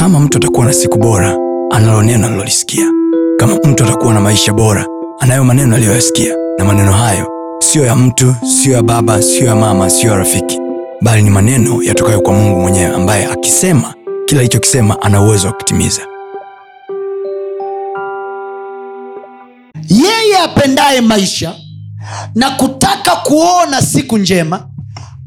kama mtu atakuwa na siku bora analo neno alilolisikia kama mtu atakuwa na maisha bora anayo maneno aliyoyasikia. Na maneno hayo siyo ya mtu siyo ya baba siyo ya mama siyo ya rafiki. Bali ni maneno yatokayo kwa mungu mwenyewe ambaye akisema kila alichokisema ana uwezo wa kutimiza. Yeye apendaye maisha na kutaka kuona siku njema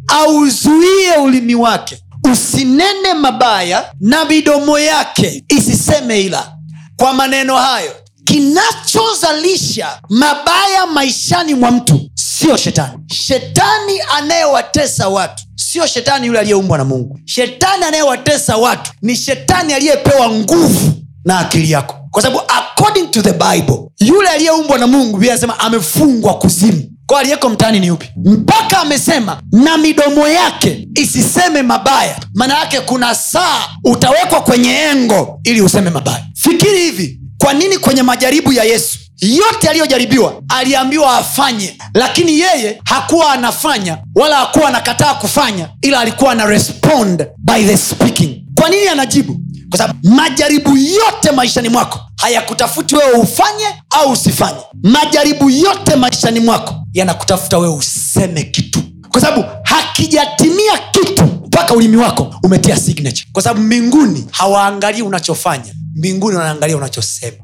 auzuie ulimi wake usinene mabaya na midomo yake isiseme ila. Kwa maneno hayo kinachozalisha mabaya maishani mwa mtu sio shetani. Shetani anayewatesa watu sio shetani yule aliyeumbwa na mungu. Shetani anayewatesa watu ni shetani aliyepewa nguvu na akili yako kwa sababu according to the bible yule aliyeumbwa na mungu biblia anasema amefungwa kuzimu. Kwa aliyeko mtaani ni upi? Mpaka amesema na midomo yake isiseme mabaya. Maana yake kuna saa utawekwa kwenye engo ili useme mabaya. Fikiri hivi kwa nini kwenye majaribu ya yesu yote aliyojaribiwa aliambiwa afanye lakini yeye hakuwa anafanya wala hakuwa anakataa kufanya ila alikuwa ana respond by the speaking. Kwa nini anajibu? Kwa sababu majaribu yote maishani mwako hayakutafuti wewe ufanye au usifanye. Majaribu yote maishani mwako yanakutafuta wewe useme kitu. Kwa sababu hakijatimia kitu mpaka ulimi wako umetia signature. Kwa sababu mbinguni hawaangalii unachofanya mbinguni wanaangalia unachosema.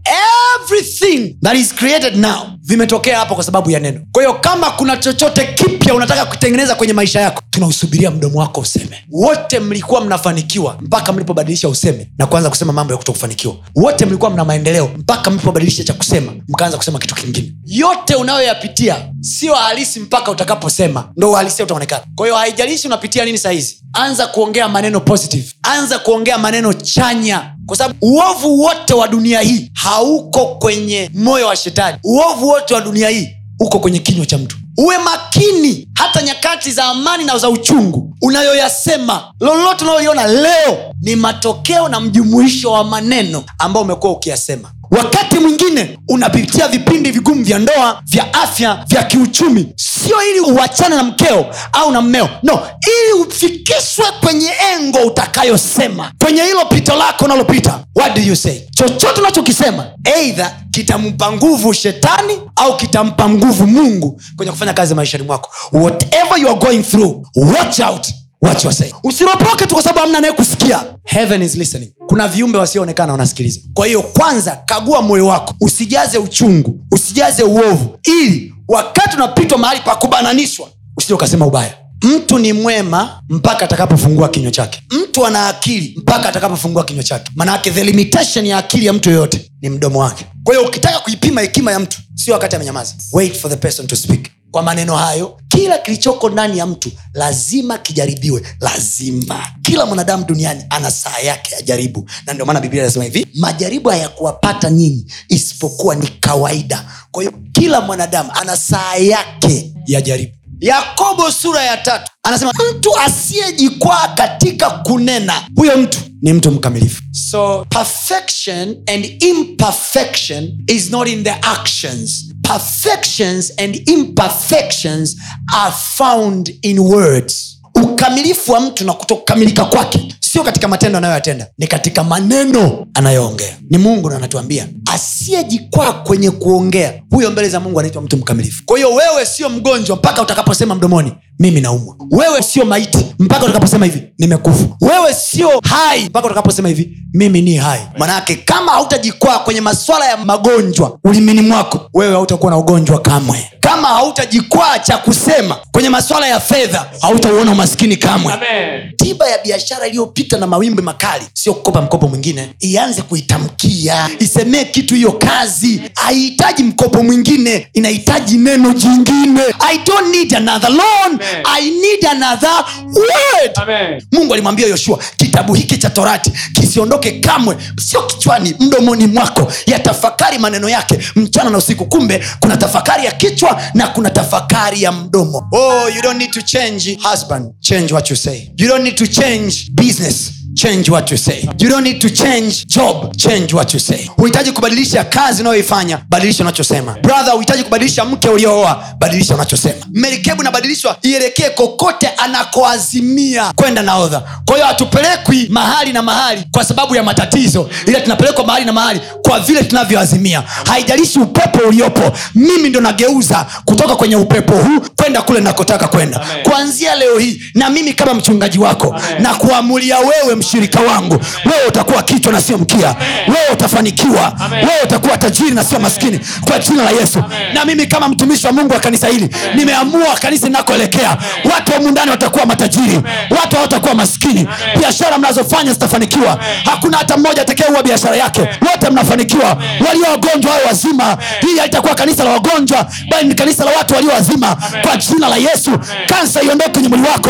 Everything that is created now vimetokea hapo kwa sababu ya neno. Kwa hiyo kama kuna chochote kipya unataka kutengeneza kwenye maisha yako tunausubiria mdomo wako useme. Wote mlikuwa mnafanikiwa mpaka mlipobadilisha useme na kuanza kusema mambo ya kutokufanikiwa. Wote mlikuwa mna maendeleo mpaka mlipobadilisha cha kusema mkaanza kusema kitu kingine. Yote unayoyapitia sio halisi mpaka utakaposema. Ndo uhalisia utaonekana. Kwa hiyo haijalishi unapitia nini sahizi anza kuongea maneno positive. Anza kuongea maneno chanya. Kwa sababu uovu wote wa dunia hii hauko kwenye moyo wa shetani. Uovu wote wa dunia hii uko kwenye kinywa cha mtu. Uwe makini hata nyakati za amani na za uchungu unayoyasema. Lolote unaloliona leo ni matokeo na mjumuisho wa maneno ambayo umekuwa ukiyasema wakati mwingine unapitia vipindi vigumu vya ndoa vya afya vya kiuchumi. Sio ili uachane na mkeo au na mmeo. No ili ufikishwe kwenye engo utakayosema. Kwenye hilo pito lako unalopita. What do you say? Chochote unachokisema eidha kitampa nguvu shetani au kitampa nguvu mungu kwenye kufanya kazi maishani mwako. Whatever you are going through watch out what you are saying. Usiropoke tu kwa sababu amna anayekusikia. Heaven is listening. Kuna viumbe wasioonekana wanasikiliza. Kwa hiyo kwanza kagua moyo wako. Usijaze uchungu. Usijaze uovu. Ili wakati unapitwa mahali pa kubananishwa usije ukasema ubaya. Mtu ni mwema mpaka atakapofungua kinywa chake. Mtu ana akili mpaka atakapofungua kinywa chake. Maanaake the limitation ya akili ya mtu yoyote ni mdomo wake. Kwa hiyo ukitaka kuipima hekima ya mtu sio wakati amenyamaza wait for the person to speak. Kwa maneno hayo kila kilichoko ndani ya mtu lazima kijaribiwe lazima. Kila mwanadamu duniani ana saa yake ya jaribu. Na ndio maana biblia inasema hivi majaribu hayakuwapata nyinyi isipokuwa ni kawaida. Kwa hiyo kila mwanadamu ana saa yake ya jaribu. Yakobo sura ya tatu anasema mtu asiyejikwaa katika kunena huyo mtu ni mtu mkamilifu. So perfection and imperfection is not in the actions perfections and imperfections are found in words. Ukamilifu wa mtu na kutokamilika kwake sio katika matendo anayoyatenda ni katika maneno anayoongea. Ni mungu na anatuambia asiyejikwaa kwenye kuongea huyo mbele za mungu anaitwa mtu mkamilifu. Kwa hiyo wewe sio mgonjwa mpaka utakaposema mdomoni mimi naumwa. Wewe sio maiti mpaka utakaposema hivi nimekufa. Wewe sio hai mpaka utakaposema hivi mimi ni hai. Manake kama hautajikwaa kwenye maswala ya magonjwa ulimini mwako wewe hautakuwa na ugonjwa kamwe. Kama hautajikwaa cha kusema kwenye maswala ya fedha hautauona umaskini kamwe. Amen. tiba ya biashara iliyopita na mawimbi makali sio kukopa mkopo mwingine ianze kuitamkia. Isemee kitu hiyo kazi. Haihitaji mkopo mwingine inahitaji neno jingine. I don't need another loan. Amen. I need another word. Amen. mungu alimwambia yoshua kitabu hiki cha torati kisiondoke kamwe. Sio kichwani mdomoni mwako. Yatafakari maneno yake mchana na usiku. Kumbe kuna tafakari ya kichwa na kuna tafakari ya mdomo. Oh, you don't need to change husband. Change what you say. You don't need to change business change what you say. You don't need to change job change what you say. Huhitaji kubadilisha kazi unayoifanya badilisha unachosema. Brother huhitaji kubadilisha mke uliooa badilisha unachosema. Merikebu inabadilishwa ielekee kokote anakoazimia kwenda naodha kwa hiyo hatupelekwi mahali na mahali kwa sababu ya matatizo ila tunapelekwa mahali na mahali kwa vile tunavyoazimia. Haijalishi upepo uliopo mimi ndo nageuza kutoka kwenye upepo huu kwenda kule nakotaka kwenda. Kuanzia leo hii na mimi kama mchungaji wako na kuamulia wewe mshirika wangu. Wewe utakuwa kichwa na sio mkia. Wewe utafanikiwa. Wewe utakuwa tajiri na sio maskini kwa jina la yesu. Na mimi kama mtumishi wa mungu wa kanisa hili nimeamua kanisa linakoelekea. Watu wa mundani watakuwa matajiri. Watu hawatakuwa maskini. Biashara mnazofanya zitafanikiwa. Hakuna hata mmoja atakayeua biashara yake. Wote mnafanikiwa. Walio wagonjwa wawe wazima. Hii haitakuwa kanisa la wagonjwa bali ni kanisa la watu walio wazima. Kwa jina la yesu. Kansa iondoke kwenye mwili wako.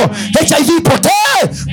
Hiv ipotee.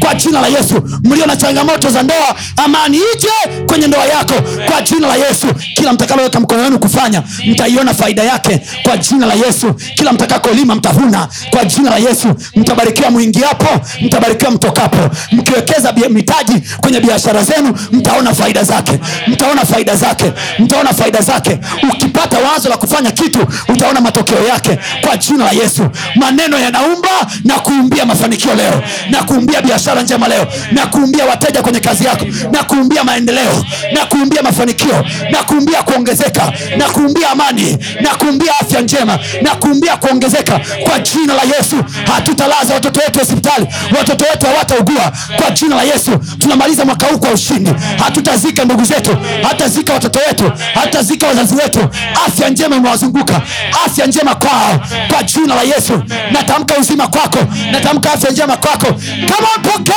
Kwa jina la yesu. Mlio na changamoto za ndoa amani ije kwenye ndoa yako. Kwa jina la yesu kila mtakaloweka mkono wenu kufanya mtaiona faida yake. Kwa jina la yesu kila mtakakolima mtavuna. Kwa jina la yesu mtabarikiwa mwingiapo mtabarikiwa mtokapo. Mkiwekeza mitaji kwenye biashara zenu mtaona faida zake. Mtaona faida zake. Mtaona faida zake. Ukipata wazo la kufanya kitu utaona matokeo yake. Kwa jina la yesu maneno yanaumba na kuumbia mafanikio leo na kuumbia biashara njema leo na kuumbia wateja kwenye kazi yako. Na kuumbia maendeleo na kuumbia mafanikio na kuumbia kuongezeka na kuumbia amani na kuumbia afya njema na kuumbia kuongezeka. Kwa jina la yesu hatutalaza watoto wetu hospitali. Watoto wetu hawataugua. Kwa jina la yesu tunamaliza mwaka huu kwa ushindi. Hatutazika ndugu zetu hatazika watoto wetu hatazika wazazi wetu. Afya njema imewazunguka. Afya njema kwao. Kwa jina la yesu natamka uzima kwako. Natamka afya njema kwako. Kama pokea